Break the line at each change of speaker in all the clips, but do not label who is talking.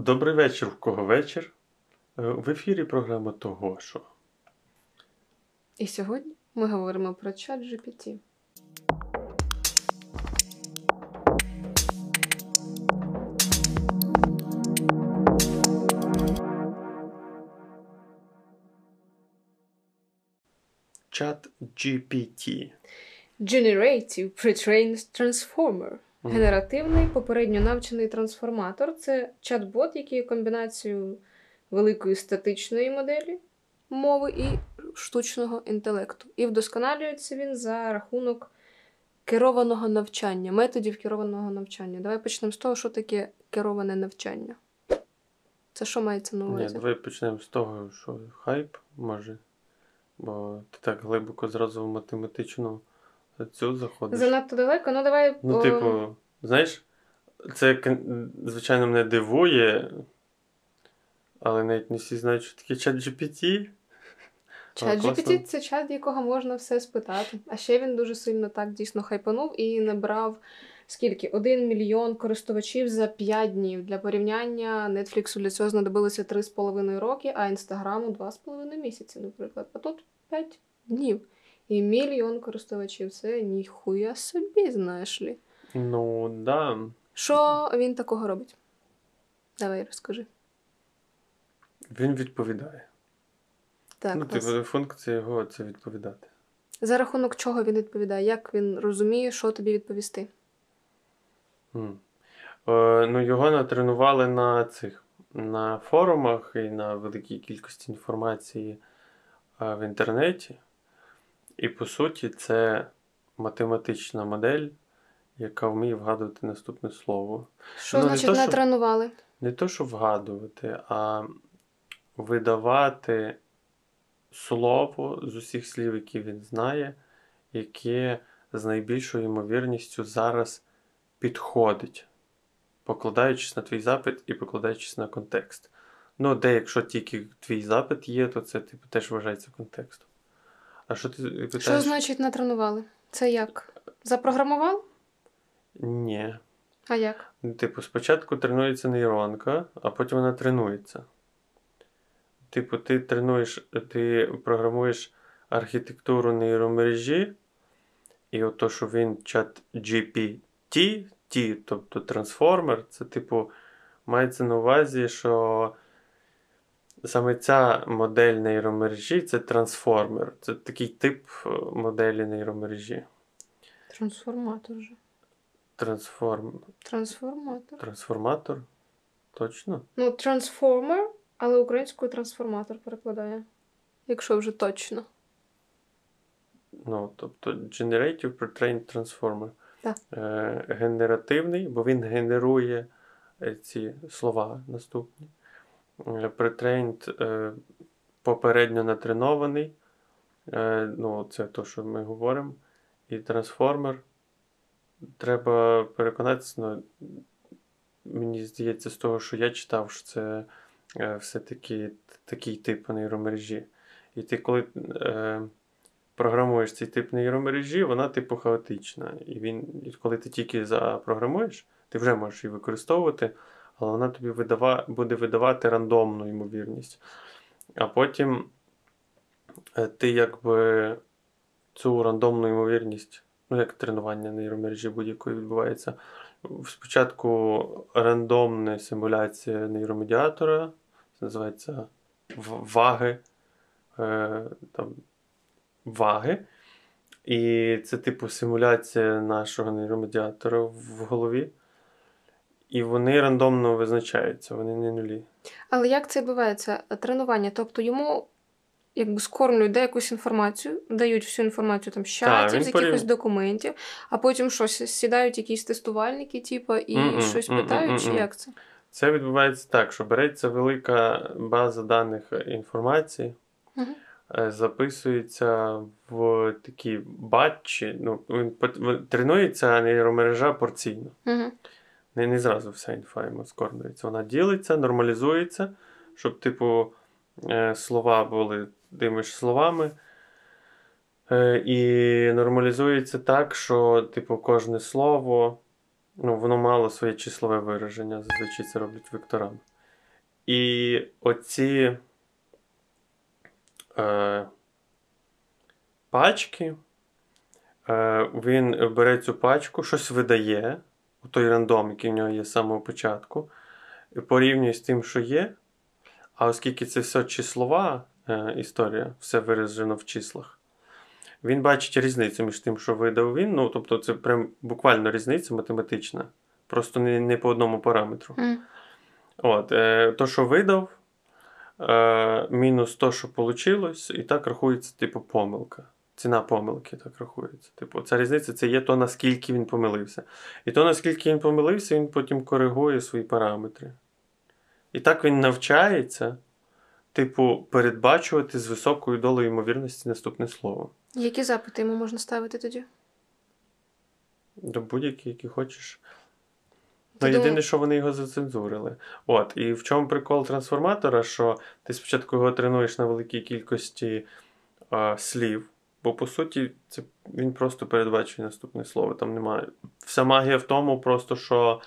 Добрий вечір, в кого вечір. Е, В ефірі програма того, що.
І сьогодні ми говоримо про чат GPT.
Чат GPT.
Generative Pre-trained Transformer. Генеративний попередньо навчений трансформатор це чат-бот, який є комбінацією великої статичної моделі мови і штучного інтелекту. І вдосконалюється він за рахунок керованого навчання, методів керованого навчання. Давай почнемо з того, що таке кероване навчання. Це що мається на
Ні,
увазі?
давай почнемо з того, що хайп може. Бо ти так глибоко зразу в математичну цю заходиш.
Занадто далеко, ну давай.
Ну, типу, знаєш, це, звичайно, мене дивує, але навіть не всі знають, що таке чат GPT.
Чат. GPT це чат, якого можна все спитати. А ще він дуже сильно так дійсно хайпанув і набрав скільки? Один мільйон користувачів за 5 днів. Для порівняння Netflix для цього знадобилося 3,5 роки, а Інстаграму 2,5 місяці, наприклад. А тут 5 днів. І мільйон користувачів. Це ніхуя собі, знаєш лі.
Ну, да.
Що він такого робить? Давай розкажи.
Він відповідає.
Так,
ну,
клас.
типу, функція його це відповідати.
За рахунок чого він відповідає? Як він розуміє, що тобі відповісти?
М. Е, ну, його натренували на цих на форумах і на великій кількості інформації е, в інтернеті. І по суті, це математична модель, яка вміє вгадувати наступне слово.
Що
Ну, не
значить
то, що-
натренували?
Не то, що вгадувати, а видавати слово з усіх слів, які він знає, яке з найбільшою ймовірністю зараз підходить, покладаючись на твій запит і покладаючись на контекст. Ну, де, якщо тільки твій запит є, то це типу, теж вважається контекстом. А що ти питаєш?
Що значить натренували? Це як? Запрограмував?
Ні.
А як?
Типу, спочатку тренується нейронка, а потім вона тренується. Типу, ти тренуєш, ти програмуєш архітектуру нейромережі, і от то, що він чат GPT, T, тобто трансформер, це, типу, мається на увазі, що саме ця модель нейромережі це трансформер. Це такий тип е, моделі нейромережі.
Трансформатор же.
Трансформ...
Трансформатор.
Трансформатор? Точно?
Ну, трансформер, але українською трансформатор перекладає. Якщо вже точно.
Ну, тобто Generative Pre-trained Transformer.
Так.
Е, генеративний, бо він генерує е, ці слова наступні. Е, Pre-trained е, попередньо натренований. Е, ну, це те, що ми говоримо. І трансформер. Треба переконатися, ну, мені здається, з того, що я читав, що це все-таки такий тип нейромережі. І ти коли е, програмуєш цей тип нейромережі, вона типу хаотична. І він, коли ти тільки запрограмуєш, ти вже можеш її використовувати, але вона тобі видава, буде видавати рандомну ймовірність. А потім е, ти якби цю рандомну ймовірність, ну як тренування нейромережі будь-якої відбувається. Спочатку рандомна симуляція нейромедіатора, це називається ваги. Е, там, ваги. І це, типу, симуляція нашого нейромедіатора в голові. І вони рандомно визначаються, вони не нулі.
Але як це відбувається? Тренування. Тобто йому якби скормлюють де якусь інформацію, дають всю інформацію там з чатів, з якихось
порів-
документів, а потім щось сідають якісь тестувальники, типу, і
Мгм,
щось питають, чи
мгм.
як це?
Це відбувається так, що береться велика база даних інформації, е, записується в такі батчі. Ну, тренується нейромережа порційно.
Угу.
Не, не зразу вся інфа йому скормлюється. Вона ділиться, нормалізується, щоб, типу, е, слова були тими ж словами. Е, І нормалізується так, що, типу, кожне слово, ну, воно мало своє числове вираження, зазвичай це роблять векторами. І оці е, пачки, е, він бере цю пачку, щось видає, у той рандом, який в нього є з самого початку, і порівнює з тим, що є. А оскільки це все числова е, історія, все виражено в числах, він бачить різницю між тим, що видав він. Ну, тобто, це прям буквально різниця математична, просто не, не по одному параметру.
М.
От, е, то, що видав, е, мінус то, що вийшло, і так рахується, типу, помилка. Ціна помилки так рахується. Типу, ця різниця це є то, наскільки він помилився. І то, наскільки він помилився, він потім коригує свої параметри. І так він навчається, типу, передбачувати з високою долею ймовірності наступне слово.
Які запити йому можна ставити тоді?
До будь-які, які хочеш. Ну, єдине, що вони його зацензурили. От, і в чому прикол трансформатора, що ти спочатку його тренуєш на великій кількості а, слів, бо по суті, це він просто передбачує наступне слово. Там немає. Вся магія в тому, просто що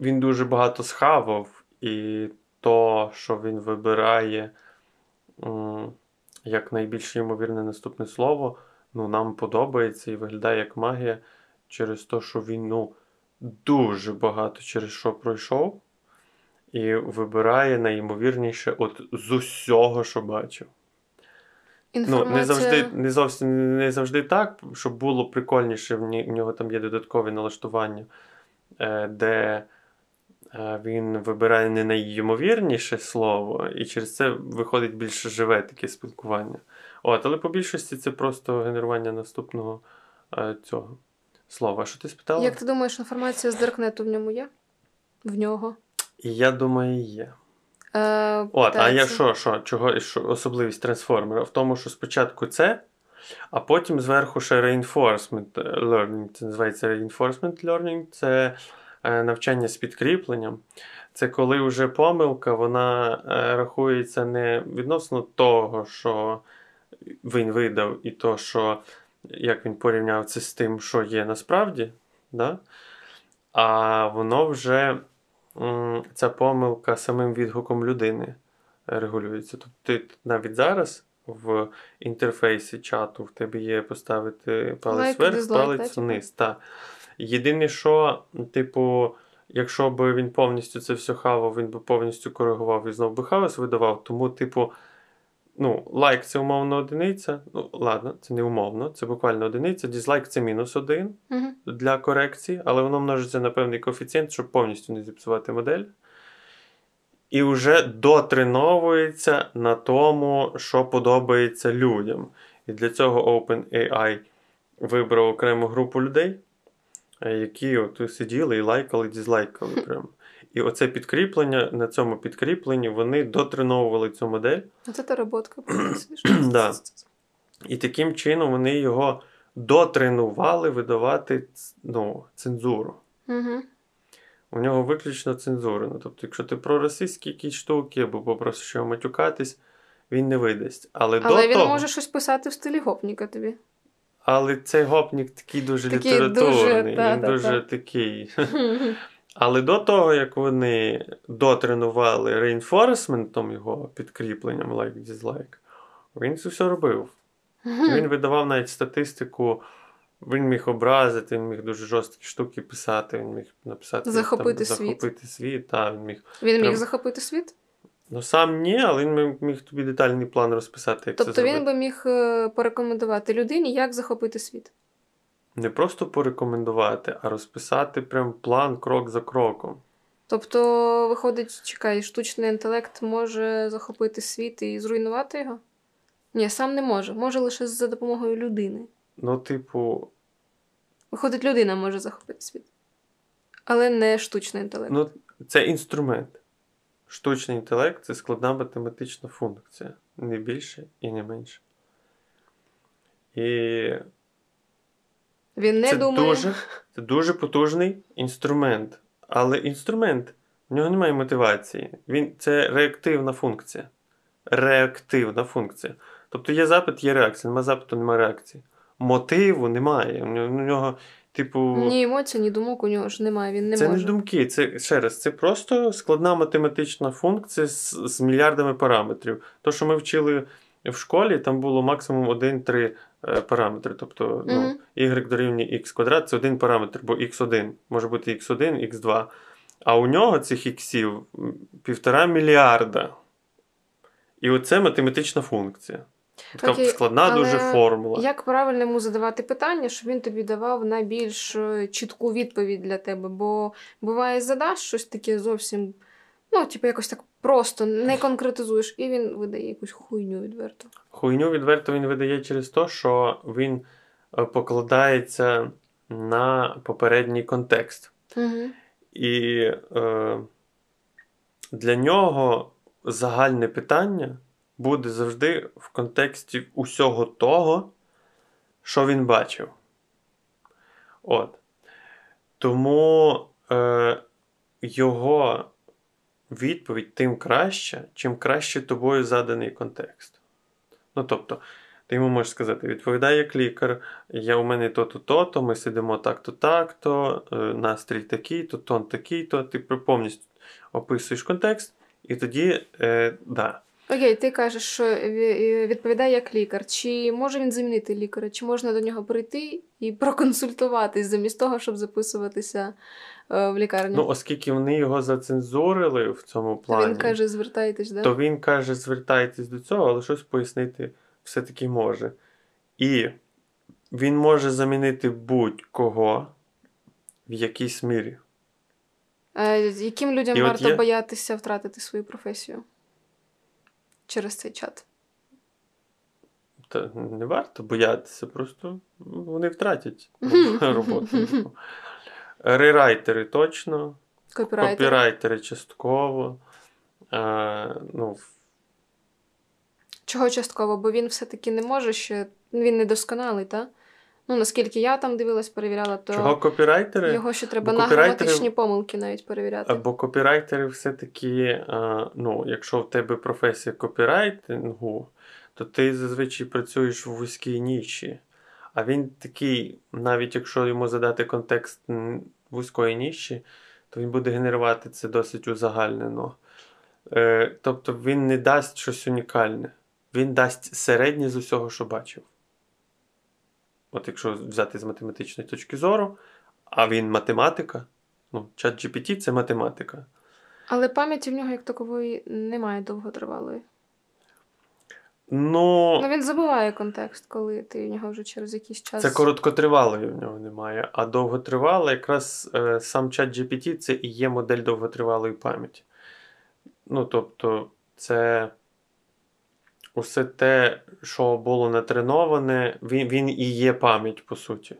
він дуже багато схавав, і то, що він вибирає як найбільш ймовірне наступне слово, ну, нам подобається і виглядає як магія через те, що він ну, дуже багато через що пройшов, і вибирає найімовірніше от з усього, що бачив. Ну, не завжди, не зовсім не завжди так, щоб було прикольніше. В нього там є додаткові налаштування, е, де е, він вибирає не найймовірніше слово, і через це виходить більш живе таке спілкування. От, але по більшості це просто генерування наступного е, цього слова. Що ти спитала?
Як ти думаєш, інформація з Даркнету в ньому є? В нього.
Я думаю, є.
Е,
От, а
питається.
я що, що, чого що особливість трансформера? В тому, що спочатку це, а потім зверху ще reinforcement learning. Це називається reinforcement learning, це е, навчання з підкріпленням. Це коли вже помилка, вона е, рахується не відносно того, що він видав, і то, що як він порівняв це з тим, що є насправді, да? а воно вже ця помилка самим відгуком людини регулюється. Тобто ти навіть зараз в інтерфейсі чату в тебе є поставити палець вверх, палець
да, типу?
вниз. Та. Єдине, що, типу, якщо б він повністю це все хавав, він би повністю коригував і знов би хаос видавав, тому, типу, ну, лайк це умовно одиниця. Ну, ладно, це не умовно, це буквально одиниця. Дізлайк це мінус один
Мгм.
для корекції, але воно множиться на певний коефіцієнт, щоб повністю не зіпсувати модель. І вже дотреновується на тому, що подобається людям. І для цього OpenAI вибрав окрему групу людей, які от сиділи і лайкали, дізлайкали прямо. І оце підкріплення, на цьому підкріпленні вони дотреновували цю модель.
Та роботка. сидиш.
Да. І таким чином вони його дотренували видавати ну, цензуру. У нього виключно цензура. Ну, тобто, якщо ти про російські якісь штуки або попросиш його матюкатись, він не видасть. Але,
Але
до
він
того,
може щось писати в стилі гопніка тобі.
але цей гопнік такий дуже
Такий
літературний,
дуже, та,
він
та,
дуже
та.
такий. Але до того, як вони дотренували реінфорсментом його підкріпленням лайк-дізлайк, він це все робив. Він видавав навіть статистику, він міг образити, він міг дуже жорсткі штуки писати, він міг написати
Захопити
там,
світ.
захопити світ. Та, він міг.
Він міг
Прям-
захопити світ?
Ну сам ні, але він міг, тобі детальний план розписати, як це
Тобто
зробити.
він би міг е, порекомендувати людині, як захопити світ.
Не просто порекомендувати, а розписати прям план крок за кроком.
Тобто, виходить, чекай, штучний інтелект може захопити світ і зруйнувати його? Ні, сам не може. Може лише за допомогою людини.
Ну, типу,
Виходить, людина може захопити світ. Але не штучний інтелект.
ну, це інструмент. Штучний інтелект це складна математична функція. Не більше і не менше. І
Він не
це,
думає.
дуже, це дуже потужний інструмент. Але інструмент, в нього немає мотивації. Він, це реактивна функція. Реактивна функція. Тобто є запит, є реакція. Нема запиту, немає реакції. Мотиву немає. У нього, у нього типу.
Ні емоцій, ні думок у нього ж немає, він не
це
може.
не думки, це ще раз, це просто складна математична функція з, з мільярдами параметрів. То, що ми вчили в школі, там було максимум 1-3 е, параметри. Тобто ну,
Мгм.
y дорівнює x квадрат це один параметр, бо x1 може бути x1, x2. А у нього цих іксів півтора мільярда. І оце математична функція. Така
Окей,
складна
але
дуже формула.
Як правильно йому задавати питання, щоб він тобі давав найбільш е, чітку відповідь для тебе? Бо буває, задаш щось таке зовсім, ну, типу, якось так просто, не конкретизуєш, і він видає якусь хуйню відверто.
Хуйню відверто він видає через те, що він е, покладається на попередній контекст.
Угу.
І е, для нього загальне питання буде завжди в контексті усього того, що він бачив. От. Тому е, його відповідь тим краще, чим краще тобою заданий контекст. Ну, тобто, ти йому можеш сказати: відповідай як лікар, я у мене то-то, то-то, ми сидимо так-то, так-то, е, настрій такий-то, тон такий-то. Ти повністю описуєш контекст, і тоді, е, да.
Окей, ти кажеш, що відповідає як лікар. Чи може він замінити лікаря? Чи можна до нього прийти і проконсультуватись замість того, щоб записуватися е, в лікарню?
Ну, оскільки вони його зацензурили в цьому
То
плані,
він каже, звертайтесь, да?
то він каже, звертайтесь до цього, але щось пояснити все-таки може. І він може замінити будь-кого в якійсь мірі.
Е, яким людям
І
варто
є-
боятися втратити свою професію через цей чат?
Та не варто боятися, просто вони втратять роботу. Рерайтери точно,
Копірайтер.
копірайтери частково. Е, ну,
Чого частково? Бо він все-таки не може ще. Він недосконалий, так? Ну, наскільки я там дивилась, перевіряла, то
чого копірайтери?
його ще треба
Бо
на
копірайтери-
граматичні помилки навіть перевіряти.
Бо копірайтери все-таки, е, ну, якщо в тебе професія копірайтингу, то ти зазвичай працюєш в вузькій ніші. А він такий, навіть якщо йому задати контекст вузької ніші, то він буде генерувати це досить узагальнено. Е, тобто він не дасть щось унікальне. Він дасть середнє з усього, що бачив. От якщо взяти з математичної точки зору, а він математика, ну, чат GPT це математика.
Але пам'яті в нього як такової немає довготривалої.
Ну,
Ну він забуває контекст, коли ти в нього вже через якийсь час.
це короткотривалої в нього немає. А довготривала, якраз е, сам чат GPT це і є модель довготривалої пам'яті. Ну, тобто, це усе те, що було натреноване, він, він і є пам'ять, по суті.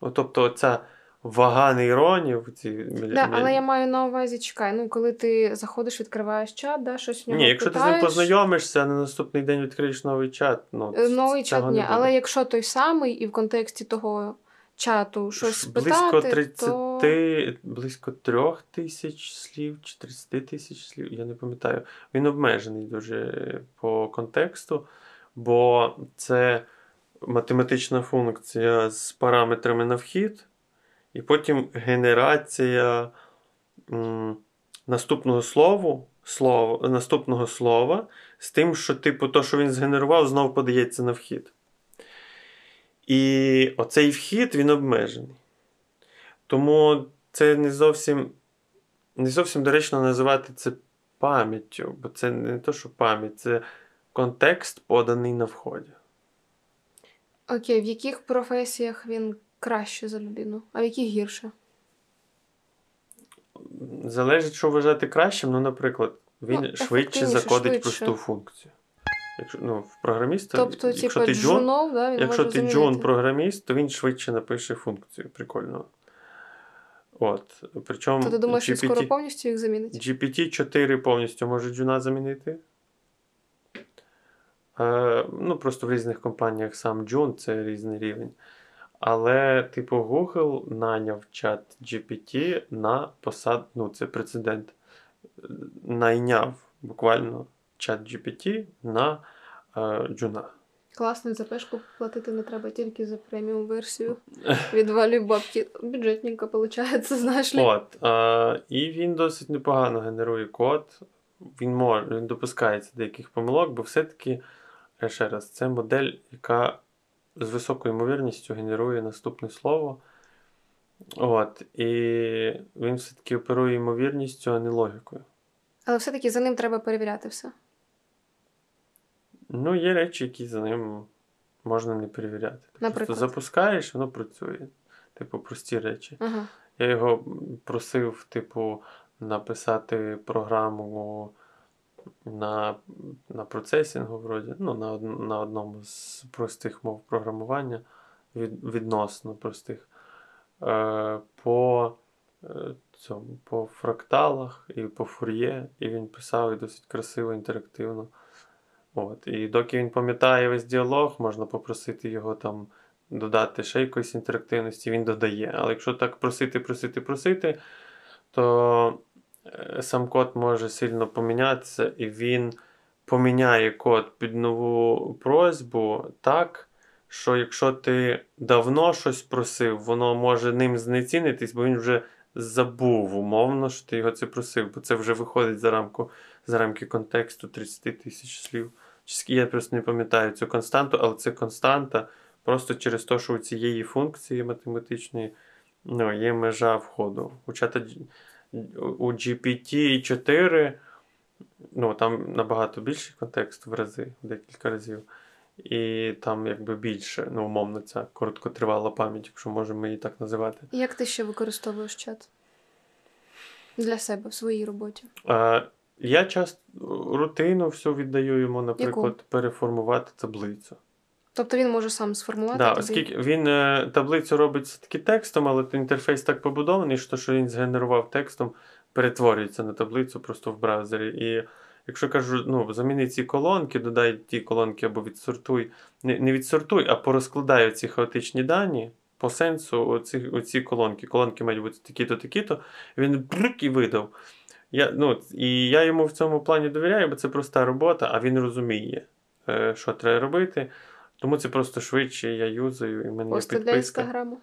Ну, тобто, ця вага нейронів. Ці,
Да, але я маю на увазі, чекай, ну коли ти заходиш, відкриваєш чат, да, щось в нього
Ні, якщо ти з ним познайомишся, а на наступний день відкриєш новий чат. Ну,
е, новий чат ні, але якщо той самий і в контексті того чату щось
близько 30,
то
близько трьох тисяч слів чи 30 тисяч слів, я не пам'ятаю. Він обмежений дуже по контексту, бо це математична функція з параметрами на вхід, і потім генерація м, наступного слову, слова, наступного слова з тим, що, типу, то, що він згенерував, знову подається на вхід. І оцей вхід він обмежений. Тому це не зовсім не зовсім доречно називати це пам'яттю, бо це не то, що пам'ять, це контекст, поданий на вході.
окей, в яких професіях він краще за людину, а в яких гірше?
Залежить, що вважати кращим, ну, наприклад, він
Ну,
швидше закодить
швидше.
просту функцію. Якщо, ну, в програміста,
Тобто,
якщо
типу,
ти
джунов, да, він
Якщо
може
ти
замінити.
джун-програміст, то він швидше напише функцію. Прикольно. От. Причому
То ти думаєш, він скоро повністю їх замінить?
GPT-4 повністю може джуна замінити. Е, ну, просто в різних компаніях сам джун це різний рівень. Але, типу, Google наняв чат GPT на посад, ну, це прецедент. Е, Найняв буквально чат GPT на е, джуна.
Класно, за пешку платити не треба тільки за преміум версію. Відвалюй бабки. Бюджетненько виходить, знаєш ли.
От, а, і він досить непогано генерує код. Він може, він допускається деяких помилок, бо все-таки, е, ще раз, це модель, яка з високою ймовірністю генерує наступне слово. От, і він все-таки оперує ймовірністю, а не логікою.
Але все-таки за ним треба перевіряти все.
Ну, є речі, які за ним можна не перевіряти. Ти
Наприклад?
просто запускаєш, воно працює. Типу, прості речі.
Ага.
Я його просив, типу, написати програму на, на процесінгу, вроді, ну, на, на одному з простих мов програмування, від, відносно простих, е, по, е, цьому, по фракталах і по фур'є, і він писав і досить красиво, інтерактивно. От. І доки він пам'ятає весь діалог, можна попросити його там додати ще якоїсь інтерактивності, він додає. Але якщо так просити, просити, просити, то сам код може сильно помінятися, і він поміняє код під нову просьбу так, що якщо ти давно щось просив, воно може ним знецінитись, бо він вже забув умовно, що ти його це просив, бо це вже виходить за рамку за рамки контексту 30 тисяч слів. Я просто не пам'ятаю цю константу, але це константа просто через те, що у цієї функції математичної ну, є межа входу. У чата у GPT-4 ну, там набагато більший контекст в рази, декілька разів. І там якби більше, ну, умовно, ця короткотривала пам'ять, якщо можемо її так називати.
Як ти ще використовуєш чат? Для себе в своїй роботі.
А, я часто рутину всю віддаю йому, наприклад, переформувати таблицю.
Тобто він може сам сформувати.
Да,
тобі?
оскільки він е, таблицю робить все-таки текстом, але інтерфейс так побудований, що що він згенерував текстом, перетворюється на таблицю просто в браузері. І якщо кажу, ну, заміни ці колонки, додай ті колонки або відсортуй, не, не відсортуй, а порозкладай ці хаотичні дані. По сенсу оці, оці колонки. Колонки мають бути такі-то, такі-то. Він брик і видав. Я, ну, і я йому в цьому плані довіряю, бо це проста робота, а він розуміє, е, що треба робити. Тому це просто швидше, я юзаю, і мене
Пости
є
для інстаграму.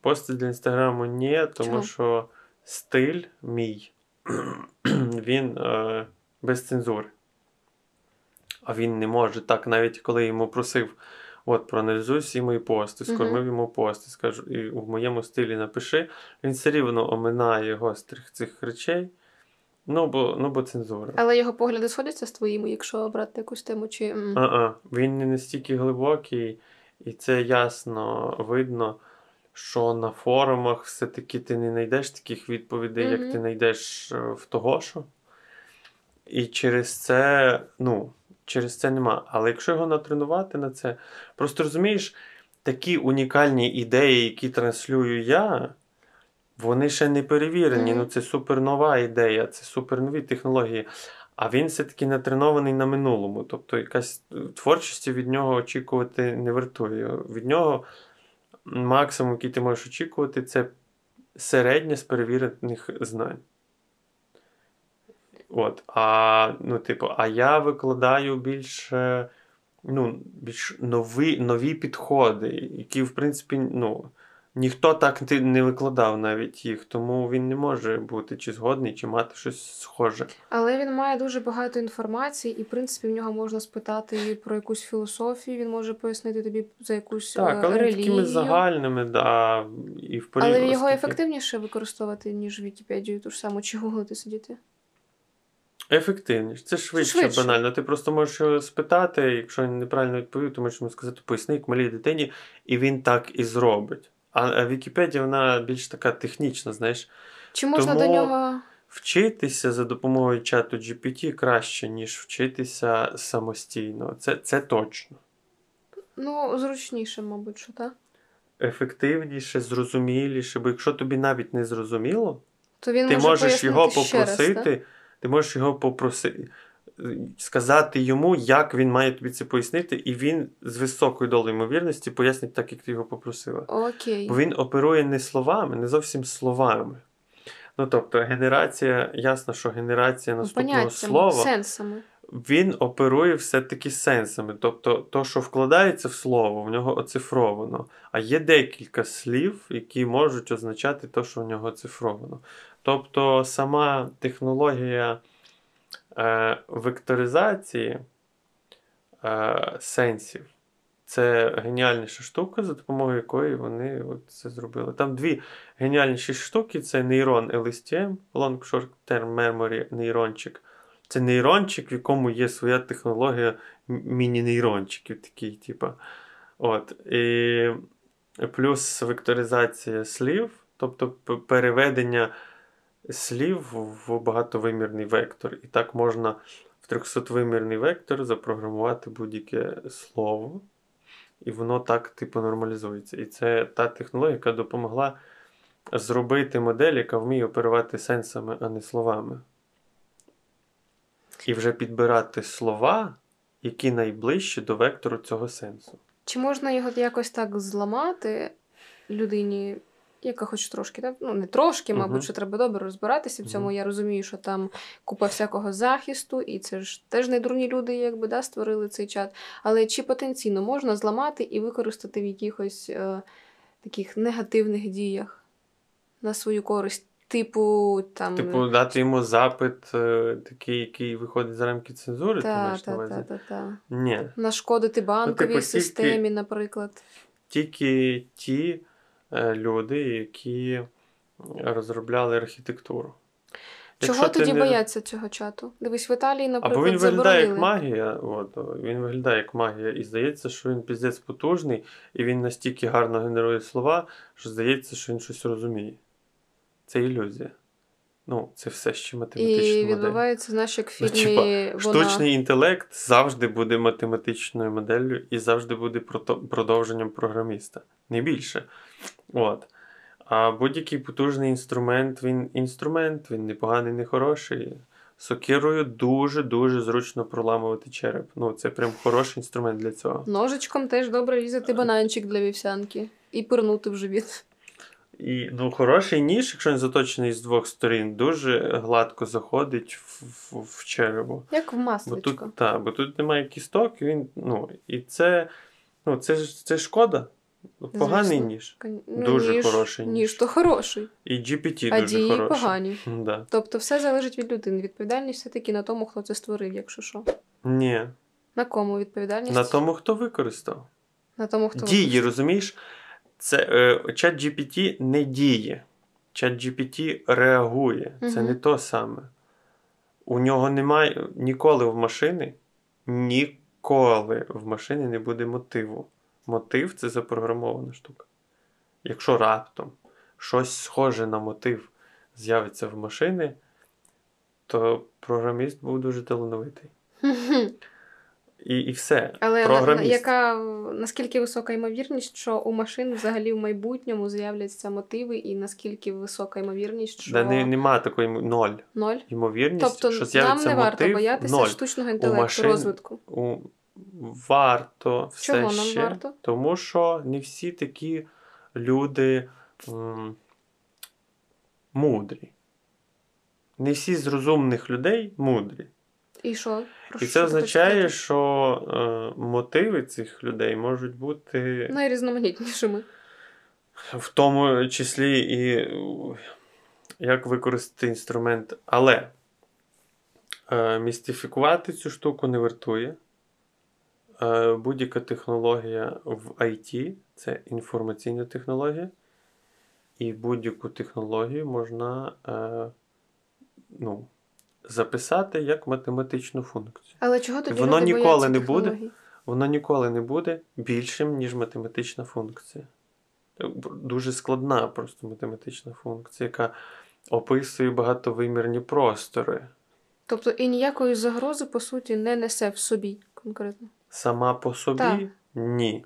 Пости для інстаграму ні, тому
Чому?
що стиль мій, він е, без цензури. А він не може так, навіть коли йому просив, от, проаналізуй всі мої пости, скормив йому пости, скажу, і в моєму стилі напиши, він все рівно оминає гострих цих речей. Ну, бо, ну, бо цензура.
Але його погляди сходяться з твоїми, якщо обрати якусь тему чи.
А-а, він не настільки глибокий, і це ясно видно, що на форумах все-таки ти не знайдеш таких відповідей, як ти знайдеш е, в Тогошу. І через це, ну, через це нема. Але якщо його натренувати на це, просто розумієш, такі унікальні ідеї, які транслюю я, вони ще не перевірені.
Мгм.
Ну, це супернова ідея, це супернові технології. А він все-таки натренований на минулому. Тобто, якась творчості від нього очікувати не вартує. Від нього максимум, який ти можеш очікувати, це середнє з перевірених знань. От. А, ну, типу, а я викладаю більш, ну, більш нові, нові підходи, які, в принципі, ну, ніхто так не- викладав навіть їх, тому він не може бути чи згодний, чи мати щось схоже.
Але він має дуже багато інформації, і в принципі в нього можна спитати про якусь філософію, він може пояснити тобі за якусь
Так,
е,
але
релігію.
такими загальними, да, і в
Але
порівнянні
його ефективніше використовувати, ніж Вікіпедію, ту ж саму, чи гуглити сидіти.
Ефективніше. Це швидше,
швидше.
банально. Ти просто можеш спитати, якщо він неправильно відповів, то можеш йому сказати, поясни як малій дитині, і він так і зробить. А, Вікіпедія, вона більш така технічна, знаєш.
Чи можна
Тому-
до нього.
Вчитися за допомогою чату GPT краще, ніж вчитися самостійно. Це, це точно.
Ну, зручніше, мабуть, що так?
Ефективніше, зрозуміліше, бо якщо тобі навіть не зрозуміло,
То він
ти
може
можеш його
ще раз,
попросити, ти можеш його попросити, сказати йому, як він має тобі це пояснити, і він з високою долею ймовірності пояснить так, як ти його попросила.
Окей.
Бо він оперує не словами, не зовсім словами. Ну тобто, генерація, ясно, що генерація
Ну,
наступного
Поняттями,
слова
сенсами.
він оперує все-таки сенсами. Тобто, то, що вкладається в слово, в нього оцифровано. А є декілька слів, які можуть означати те, що в нього оцифровано. Тобто, сама технологія векторизації е, сенсів. Це геніальніша штука, за допомогою якої вони от це зробили. Там дві геніальніші штуки: це нейрон LSTM, Long Short Term Memory нейрончик. Це нейрончик, в якому є своя технологія міні-нейрончиків, такий, типу. От. І плюс векторизація слів, тобто переведення слів в багатовимірний вектор. І так можна в 300-вимірний вектор запрограмувати будь-яке слово. І воно так, типу, нормалізується. І це та технологія, яка допомогла зробити модель, яка вміє оперувати сенсами, а не словами. І вже підбирати слова, які найближчі до вектору цього сенсу.
Чи можна його якось так зламати людині, яка хоч трошки, так? ну не трошки, мабуть, uh-huh. що треба добре розбиратися в цьому. Uh-huh. Я розумію, що там купа всякого захисту, і це ж теж не дурні люди, якби да, створили цей чат. Але чи потенційно можна зламати і використати в якихось е, таких негативних діях на свою користь? Типу, там...
Типу, дати йому запит, е, такий, який виходить за рамки цензури,
та,
ти маєш
та,
на увазі?
Та, та.
Ні.
Нашкодити банковій ну, типу, системі, тільки, наприклад.
Тільки ті е, люди, які розробляли архітектуру.
Чого Якщо тоді не... бояться цього чату? Дивись, в Італії, наприклад,
Або він виглядає
заборонили.
як магія, от, він виглядає як магія, і здається, що він піздець потужний, і він настільки гарно генерує слова, що здається, що він щось розуміє. Це ілюзія. Ну, це все ще математична
І
модель.
відбувається, знаєш, як в
Ну,
фільмі вона...
Штучний інтелект завжди буде математичною моделлю і завжди буде продовженням програміста. Не більше. От. А будь-який потужний інструмент, він інструмент, він не поганий, не хороший. Сокирою дуже-дуже зручно проламувати череп. Ну, це прям хороший інструмент для цього.
Ножичком теж добре різати бананчик для вівсянки і пирнути в живіт.
І ну, хороший ніж, якщо він заточений з двох сторін, дуже гладко заходить в, в, в черево.
Як в масличко.
Бо тут, та, бо тут немає кісток, і він, ну, і це, ну, це, це шкода. Поганий
Звісно.
ніж.
Ну,
Дуже
ніж,
хороший ніж.
Ніж то хороший.
І GPT
а
дуже
дії
хороший.
погані.
Да.
Тобто все залежить від людини. Відповідальність все-таки на тому, хто це створив, якщо що.
Ні.
На кому відповідальність?
На тому, хто використав.
На тому, хто
Дії,
використав.
розумієш? Це е, чат GPT не діє. Чат GPT реагує. Це
Мгм.
не то саме. У нього немає ніколи в машини, ніколи в машини не буде мотиву. Мотив це запрограмована штука. Якщо раптом щось схоже на мотив з'явиться в машини, то програміст був дуже талановитий. І, і все.
Але
Програміст.
яка наскільки висока ймовірність, що у машин взагалі в майбутньому з'являться мотиви, і наскільки висока ймовірність, що
Да, не, нема такої ноль.
ноль?
Ймовірність,
Тобто
що
нам
з'явиться
не варто
мотив,
боятися
ноль.
штучного інтелекту,
машин-
розвитку.
У... Варто все
Чого нам
ще,
варто?
тому що не всі такі люди м, мудрі. Не всі з розумних людей мудрі.
І що? Про
І це означає, що е, мотиви цих людей можуть бути
найрізноманітнішими.
в тому числі і як використати інструмент. Але е, містифікувати цю штуку не вартує. Е, будь-яка технологія в IT це інформаційна технологія, і будь-яку технологію можна е, ну, записати як математичну функцію.
Але чого тоді
Воно ніколи не буде. Воно ніколи не буде більшим, ніж математична функція. Дуже складна просто математична функція, яка описує багатовимірні простори.
Тобто і ніякої загрози, по суті, не несе в собі конкретно.
Сама по собі
Так.
ні.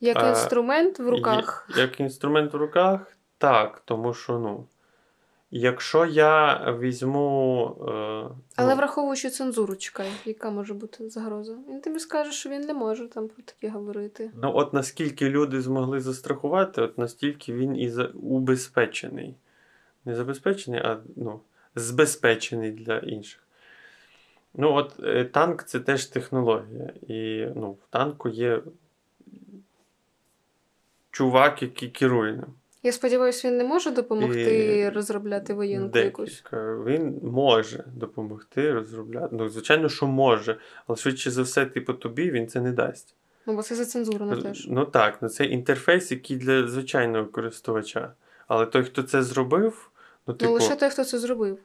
Як
А,
інструмент в руках.
Як інструмент в руках, так, тому що ну. Якщо я візьму. Е,
Але
ну,
враховуючи цензуру, чекай, яка може бути загроза? Він тобі скаже, що він не може там про таке говорити.
ну, от наскільки люди змогли застрахувати, от настільки він і за... убезпечений. Не забезпечений, а ну, збезпечений для інших. Ну, от е, танк це теж технологія. І ну, в танку є чувак, який керує ним.
Я сподіваюся, він не може допомогти
І
розробляти воєнку якусь.
Він може допомогти розробляти. Ну, звичайно, що може, але швидше за все, типу, тобі він це не дасть.
Ну, бо це зацензурено теж.
Ну так, ну це інтерфейс, який для звичайного користувача. Але той, хто це зробив, ну, типу,
Ну, лише той, хто це зробив.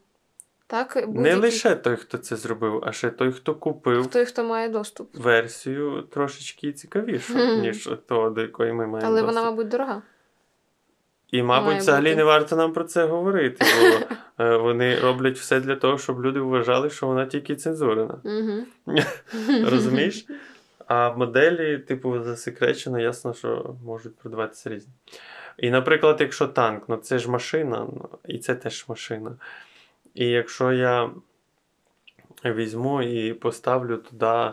Так,
не лише той, хто це зробив, а ще той, хто купив
той, хто має доступ.
версію трошечки цікавішу, ніж то, до якої ми маємо.
Але
доступ.
вона, мабуть, дорога.
І, мабуть,
має
взагалі
бути.
не варто нам про це говорити, бо е, вони роблять все для того, щоб люди вважали, що вона тільки цензурена. Розумієш? А моделі, типу, засекречено, ясно, що можуть продаватися різні. І, наприклад, якщо танк, ну це ж машина, ну, і це теж машина. І якщо я візьму і поставлю туди,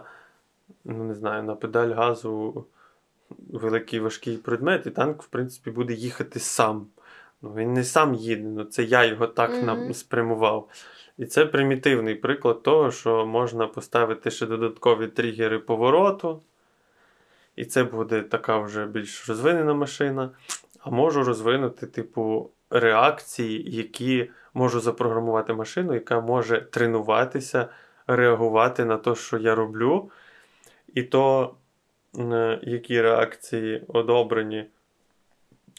ну не знаю, на педаль газу великий важкий предмет, і танк, в принципі, буде їхати сам. Ну, він не сам їде, ну це я його так нам спрямував. І це примітивний приклад того, що можна поставити ще додаткові тригери повороту. І це буде така вже більш розвинена машина. А можу розвинути, типу, реакції, які можу запрограмувати машину, яка може тренуватися, реагувати на те, що я роблю. І то, які реакції одобрені,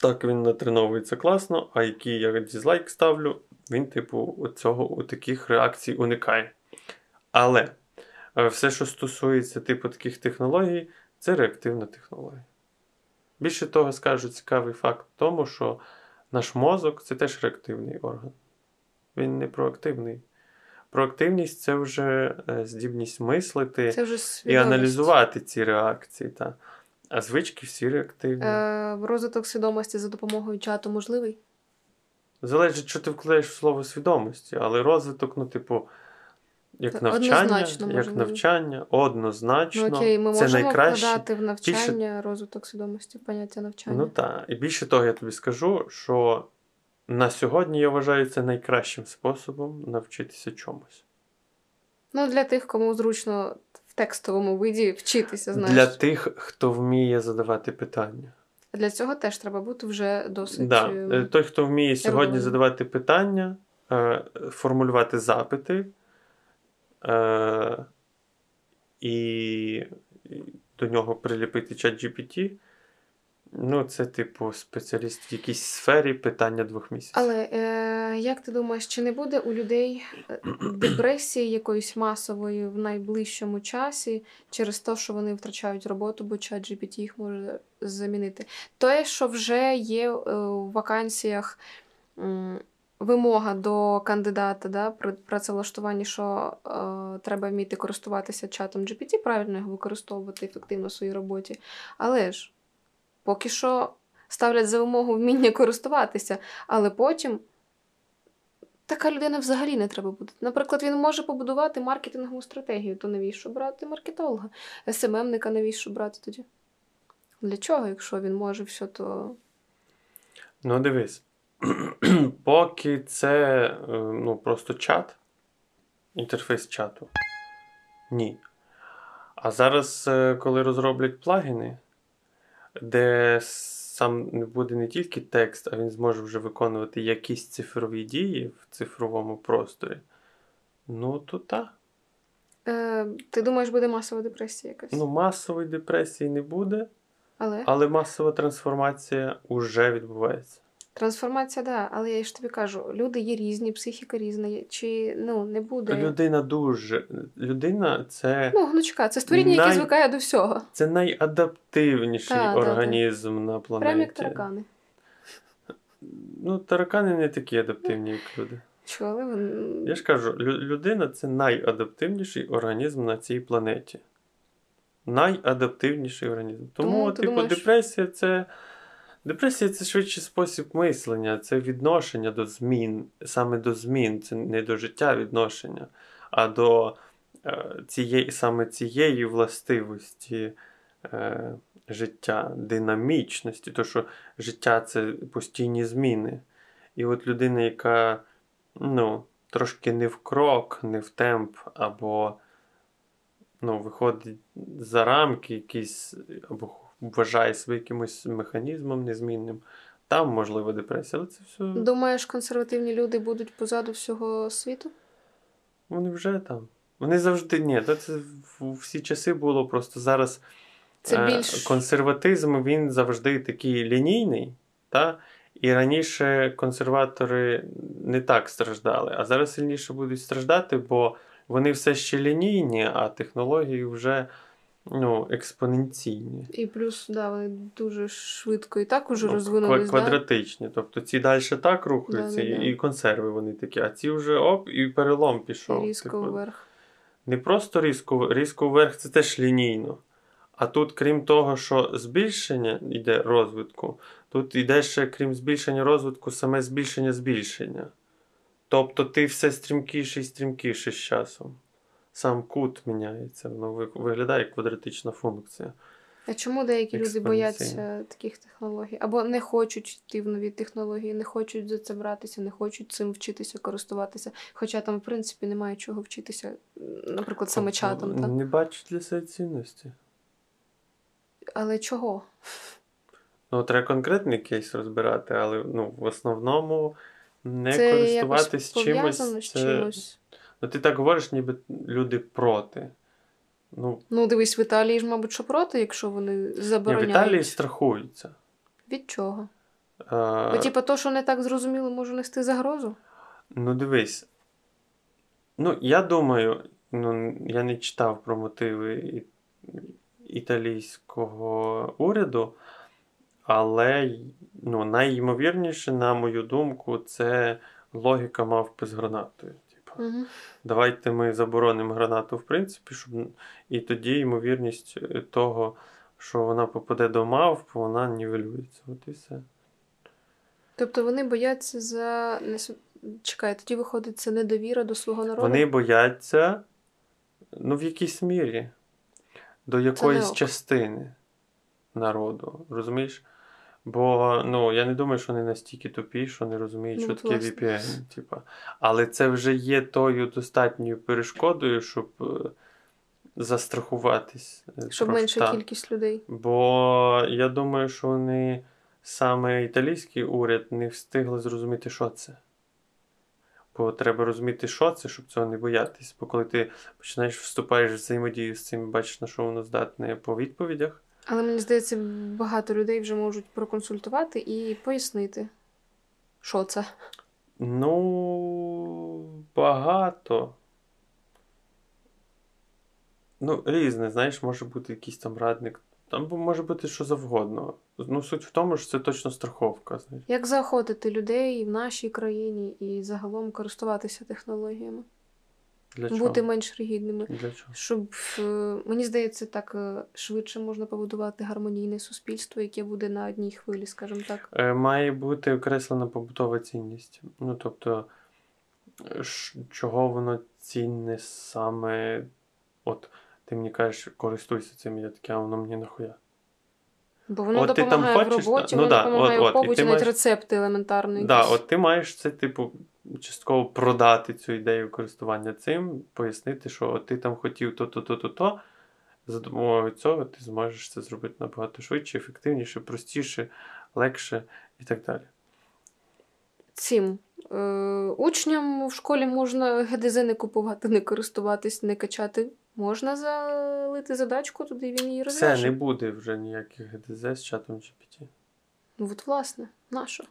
так він натреновується класно, а які я дізлайк ставлю, він, типу, цього у таких реакцій уникає. Але е, все, що стосується типу таких технологій, це реактивна технологія. Більше того, скажу цікавий факт в тому, що наш мозок це теж реактивний орган. Він не проактивний. Проактивність це вже е, здібність мислити
Це вже
і аналізувати ці реакції. Та. А звички всі реактивні.
Е, розвиток свідомості за допомогою чату можливий?
Залежить, що ти вкладаєш в слово свідомості, але розвиток, ну, типу, як
Та
навчання,
однозначно
як навчання, однозначно.
Ну окей, ми
це
можемо
найкраще.
вкладати в навчання розвиток свідомості, поняття навчання.
Ну так. І більше того, я тобі скажу, що на сьогодні я вважаю це найкращим способом навчитися чомусь.
Ну, для тих, кому зручно в текстовому виді вчитися, знаєш.
Для тих, хто вміє задавати питання.
Для цього теж треба бути вже досить.
Да.
е,
Е, Той, хто вміє сьогодні
ерудованим.
задавати питання, е, формулювати запити і до нього приліпити чат GPT, ну, це, типу, спеціаліст в якійсь сфері питання двох місяців.
Але е, як ти думаєш, чи не буде у людей е, депресії якоїсь масової в найближчому часі через те, що вони втрачають роботу, бо чат GPT їх може замінити? Те, що вже є е, у вакансіях вимога до кандидата да, при працевлаштуванні, що е, треба вміти користуватися чатом GPT, правильно його використовувати ефективно в своїй роботі. Але ж поки що ставлять за вимогу вміння користуватися, але потім така людина взагалі не треба буде. Наприклад, він може побудувати маркетингову стратегію, то навіщо брати маркетолога, СММника навіщо брати тоді? Для чого, якщо він може все то.
Ну, дивись. Поки це е, ну, просто чат, інтерфейс чату. Ні. А зараз, е, коли розроблять плагіни, де сам буде не тільки текст, а він зможе вже виконувати якісь цифрові дії в цифровому просторі. Ну, то так.
Е, ти думаєш, буде масова депресія якась?
Ну, масової депресії не буде,
але
але масова трансформація вже відбувається.
Трансформація, да, але я ж тобі кажу, люди є різні, психіка різна, чи ну, не буде.
Людина дуже. Людина це.
Ну, гнучка, це створіння, яке звикає до всього.
Це найадаптивніший
Та, та, та.
організм на планеті.
Прямо як таракани.
Ну, таракани не такі адаптивні, як люди.
Чого, вони-
Я ж кажу, людина це найадаптивніший організм на цій планеті. Найадаптивніший організм. Тому,
Тому
типу,
думаєш-
депресія це. Депресія це швидше спосіб мислення, це відношення до змін, саме до змін, це не до життя відношення, а до е, цієї, саме цієї властивості е, життя, динамічності, то що життя це постійні зміни. І от людина, яка ну, трошки не в крок, не в темп, або ну, виходить за рамки якісь, або вважає себе якимось механізмом незмінним. Там можливо депресія, але це все.
Думаєш, консервативні люди будуть позаду всього світу?
Вони вже там. Вони завжди ні, це в всі часи було просто зараз.
Це
е,
більш
Консерватизм він завжди такий лінійний, та? і раніше консерватори не так страждали, а зараз сильніше будуть страждати, бо вони все ще лінійні, а технології вже ну, експоненційні.
і плюс, да, вони дуже швидко і так уже
Ну,
розвинулись.
ква-
Да?
квадратичні. Тобто ці далі так рухаються,
Да-да-да.
і, і консерви вони такі, а ці вже оп, і перелом пішов.
Різко
Типу,
вверх.
не просто різко, різко вверх, це теж лінійно. А тут, крім того, що збільшення йде розвитку, тут йде ще, крім збільшення розвитку, саме збільшення збільшення. Тобто ти все стрімкіше і стрімкіше з часом. Сам кут міняється, воно виглядає як квадратична функція.
А чому деякі люди бояться таких технологій? Або не хочуть йти в нові технології, не хочуть за це братися, не хочуть цим вчитися, користуватися. Хоча там, в принципі, немає чого вчитися, наприклад, саме чатом.
Тобто
Так?
Не бачать для себе цінності.
Але чого?
Ну, треба конкретний кейс розбирати, але ну, в основному не
це
користуватись
якось
чимось.
з
Це...
чимось.
Ну, ти так говориш, ніби люди проти. Ну,
Ну, дивись, в Італії ж, мабуть, що проти, якщо вони
ні, в. Італії страхуються.
Від чого?
А,
Бо, типу, то, що не так зрозуміло, може нести загрозу?
Ну, дивись. Ну, я думаю, ну, я не читав про мотиви італійського уряду, але ну, найімовірніше, на мою думку, це логіка мавпи з гранатою.
Угу.
давайте ми заборонимо гранату, в принципі, щоб... і тоді ймовірність е, того, що вона попаде до мавп, вона нівелюється. От і все.
Тобто вони бояться за. Чекай, тоді виходить це недовіра до свого народу.
Вони бояться, ну, в якійсь мірі, до якоїсь частини народу. Розумієш? Бо ну, я не думаю, що вони настільки тупі, що не розуміють,
Ну,
що таке. VPN. Типа. Але це вже є тою достатньою перешкодою, щоб е, застрахуватись. е,
Щоб
трошки.
менша кількість людей.
Бо я думаю, що вони саме італійський уряд не встигли зрозуміти, що це. Бо треба розуміти, що це, щоб цього не боятись. Бо коли ти починаєш вступаєш в взаємодію з цим, бачиш, на що воно здатне по відповідях.
Але мені здається, багато людей вже можуть проконсультувати і пояснити, що це.
Ну, багато. Ну, різне, знаєш, може бути якийсь там радник. Там може бути що завгодно. Ну, суть в тому, що це точно страховка. Знаєш.
Як заохотити людей в нашій країні і загалом користуватися технологіями,
Для чого?
бути менш ригідними.
Для чого?
Щоб е, мені здається, так е, швидше можна побудувати гармонійне суспільство, яке буде на одній хвилі, скажімо так.
Е, Має бути окреслена побутова цінність. Ну, тобто, чого воно цінне саме. От, ти мені кажеш, користуйся цим, я таке, а воно мені нахуя.
Бо воно
От ти там
допомагає
хочеш,
в роботі,
да? Ну
воно
да,
допомагає
от- от,
побуті, навіть
маєш-
рецепти елементарні.
Да,
якісь.
от ти маєш це, типу, частково продати цю ідею користування цим, пояснити, що ти там хотів то-то, то-то, то. За допомогою цього ти зможеш це зробити набагато швидше, ефективніше, простіше, легше і так далі.
Цим е, учням в школі можна ГДЗ не купувати, не користуватись, не качати. Можна залити задачку, туди він її
Все,
розв'яже.
не буде вже ніяких ГДЗ з чатом GPT.
Ну, от, власне, нащо?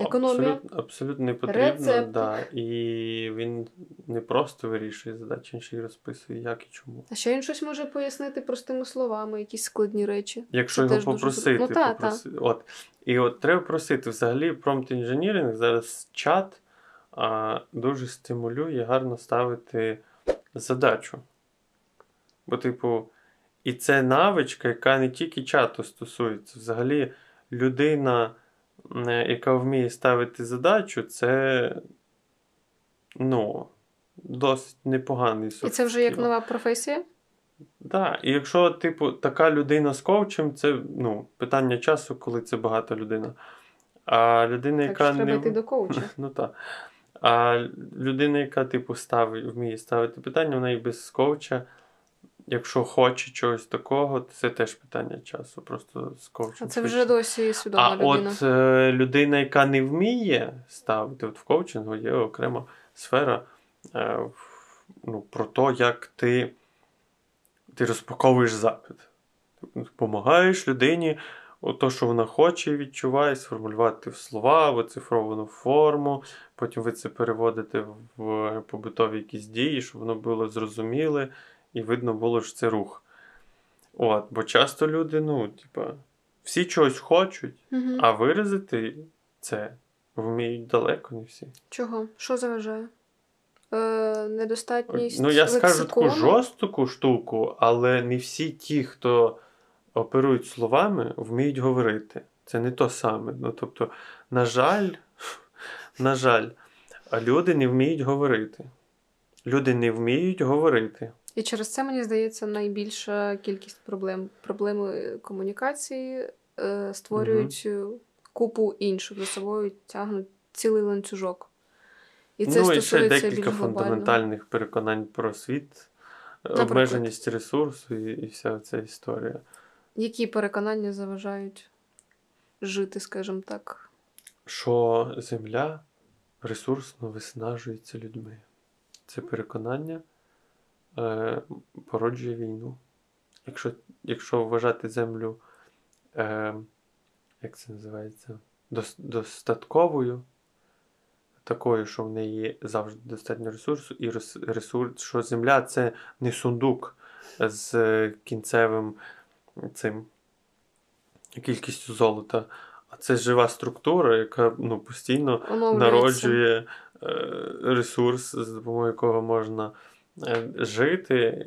Економія.
Абсолютно, абсолютно не потрібно. Да. І він не просто вирішує задачі, він ще й розписує, як і чому.
А ще він щось може пояснити простими словами, якісь складні речі.
Якщо
Це
його
дуже
попросити,
зру- Ну, та,
попроси... От. І от треба просити. Взагалі, промпт інженіринг зараз чат а, дуже стимулює гарно ставити задачу. Бо, типу, і це навичка, яка не тільки чату стосується. Взагалі, людина, яка вміє ставити задачу, це ну, досить непоганий
І це вже як нова професія.
Так, і якщо, типу, така людина з коучем, це ну, питання часу, коли це багата людина. А людина,
Так
яка
треба
не.
йти до коуча.
Ну так. А людина, яка, типу, ставить, вміє ставити питання, вона і без коуча якщо хоче чогось такого, це теж питання часу. Просто з коучем.
А це вже досі свідома
А
людина.
от е, людина, яка не вміє ставити, от в коучингу є окрема сфера е, ну, про те, як ти, ти розпаковуєш запит. Допомагаєш людині то, що вона хоче і відчуває, сформулювати в слова, в оцифровану форму, потім ви це переводите в побутові якісь дії, щоб воно було зрозуміле і видно було, що це рух. От, бо часто люди, ну, типа, всі чогось хочуть,
Мгм.
а виразити це вміють далеко не всі.
Чого? Що заважає? Е, недостатність.
Ну, я скажу таку
лексикону?
жорстку штуку, але не всі ті, хто оперують словами, вміють говорити. Це не то саме. Ну, тобто, на жаль, на жаль, люди не вміють говорити. Люди не вміють говорити.
І через це, мені здається, найбільша кількість проблем. Проблеми комунікації е, створюють е, купу інших за собою, тягнуть цілий ланцюжок. І це
ну, і ще декілька
більш
фундаментальних переконань про світ,
Наприклад?
обмеженість ресурсу і, і вся ця історія.
Які переконання заважають жити, скажімо так.
що Земля ресурсно виснажується людьми. Це переконання е, породжує війну. Якщо, якщо вважати землю, е, як це називається, дос, достатковою, такою, що в неї завжди достатньо ресурсу, і ресурс, що земля це не сундук з кінцевим цим кількістю золота, а це жива структура, яка ну, постійно народжує е, ресурс, з допомогою якого можна жити,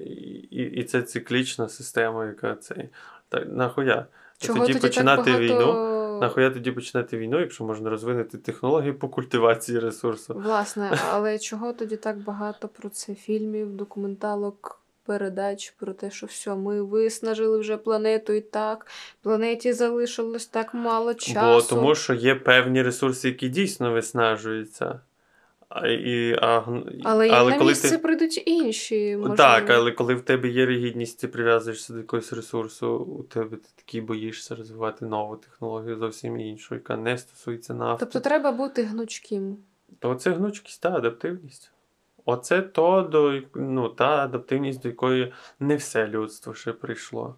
і, і це циклічна система, яка цей. Так, нахуя?
Чого
тоді,
тоді
починати
так багато...
війну. Нахуя тоді починати війну, якщо можна розвинути технології по культивації ресурсу?
Власне, але чого тоді так багато про це фільмів, документалок, передач про те, що все, ми виснажили вже планету і так, планеті залишилось так мало часу.
Бо тому що є певні ресурси, які дійсно виснажуються. А, і, а,
Але, але на
коли
місце
ти...
прийдуть інші, можливо.
Так, але коли в тебе є ригідність, ти прив'язуєшся до якогось ресурсу, у тебе ти такий боїшся розвивати нову технологію зовсім іншу, яка не стосується нафти.
Тобто треба бути гнучким.
То це гнучкість та адаптивність. Оце то, до, ну, та адаптивність, до якої не все людство ще прийшло.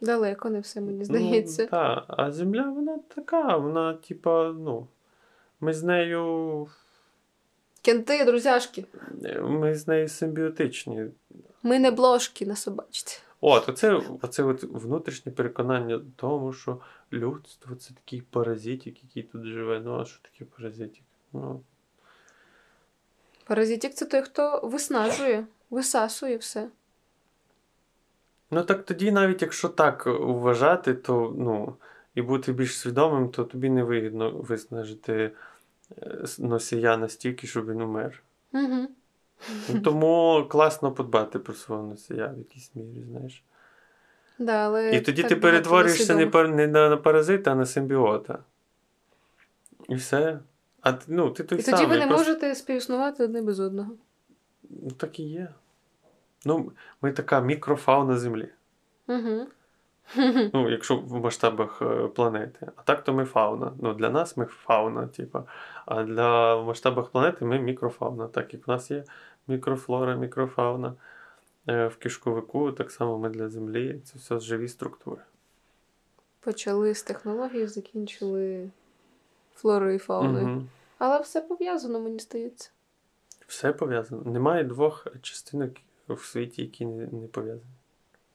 Далеко не все, мені здається.
Ну, та. А земля, вона така, вона, типа, ну, ми з нею.
Кенти, друзяшки,
Ми з нею симбіотичні.
ми не блошки на собачці.
От, оце, оце от внутрішнє переконання тому, що людство це такий паразитик, який тут живе. Ну, а що таке паразитик? Ну,
Паразитик це той, хто виснажує, висасує все.
ну так тоді, навіть якщо так вважати, то ну, і бути більш свідомим, то тобі не вигідно виснажити носія настільки, щоб він умер.
Угу.
Тому класно подбати про свого носія в якійсь мірі, знаєш.
Да, але
І тоді ти перетворюєшся не, пар- не на, паразита, а на симбіота. І все. А ну, ти той
І тоді ви не
просто-
можете співіснувати одне без одного.
Ну, так і є. Ну, ми така мікрофауна Землі.
Угу.
Ну, якщо в масштабах е, планети. А так то ми фауна. Ну, для нас ми фауна, типа. А для в масштабах планети ми мікрофауна. Так як в нас є мікрофлора, мікрофауна. Е, В кишковику так само ми для Землі. Це все живі структури.
Почали з технології, закінчили флорою і фауною.
Угу.
Але все пов'язано, мені здається.
Все пов'язано. Немає двох частинок в світі, які не, не пов'язані.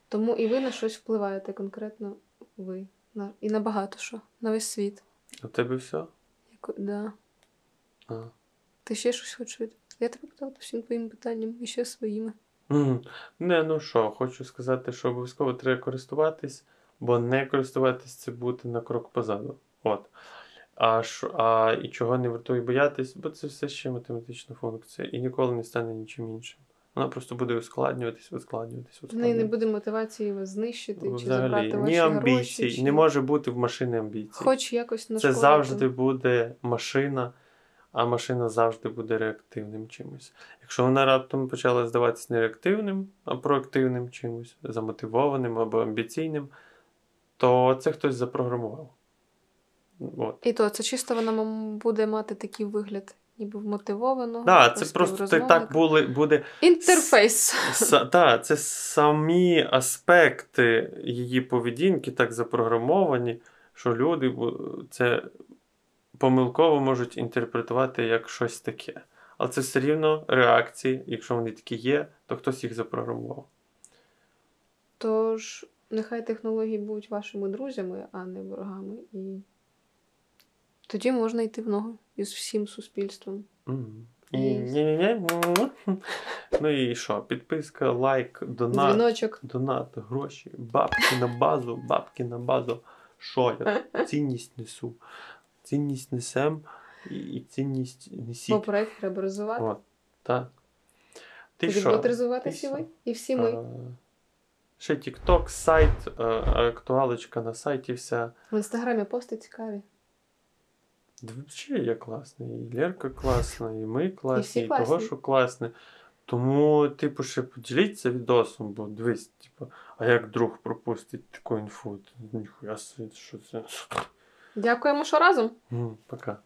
Тому і ви на щось впливаєте конкретно ви. На... І на багато що. На весь світ.
У тебе все?
Як... Да.
А.
Ти ще щось хочеш від... Я тебе питала по всім твоїм питанням і ще своїми.
Мгм. Не, ну що, хочу сказати, що обов'язково треба користуватись, бо не користуватись це бути на крок позаду. От. А, що, а і чого не вартує боятись, бо це все ще математична функція і ніколи не стане нічим іншим. Вона просто буде ускладнюватись, ускладнюватись,
В неї не буде мотивації вас знищити чи забрати ваші
ні амбіцій,
гроші. Чи...
не може бути в машини амбіцій.
Хоч якось
Це завжди буде машина а машина завжди буде реактивним чимось. Якщо вона раптом почала здаватися не реактивним, а проактивним чимось, замотивованим або амбіційним, то це хтось запрограмував. От.
І то це чисто вона буде мати такий вигляд, ніби вмотивованого.
Да, це просто так, так були, буде.
Інтерфейс.
С, та, це самі аспекти її поведінки так запрограмовані, що люди це помилково можуть інтерпретувати як щось таке. Але це все рівно реакції, якщо вони такі є, то хтось їх запрограмував.
Тож, нехай технології будуть вашими друзями, а не ворогами. І тоді можна йти в ногу із всім суспільством.
І, ні-ні-ні. Ну і що? Підписка, лайк, донат.
Дзвіночок.
Донат, гроші, бабки на базу, бабки на базу. Що я? Цінність несу. Цінність несем і, цінність
Бо
несіть.
проект треба розвивати.
От, так. Ти що?
будуть розвивати всі ви і всі ми.
Е, Ще TikTok, сайт, е, актуалочка на сайті вся.
В інстаграмі пости цікаві.
Взагалі я класний. І Лерка класна, і ми класні,
і,
і, того, що класне. Тому, типу, ще поділіться відосом, бо дивись, типу, а як друг пропустить таку інфу? то Ніхуя світ, що це?
Дякуємо, що разом.
Пока.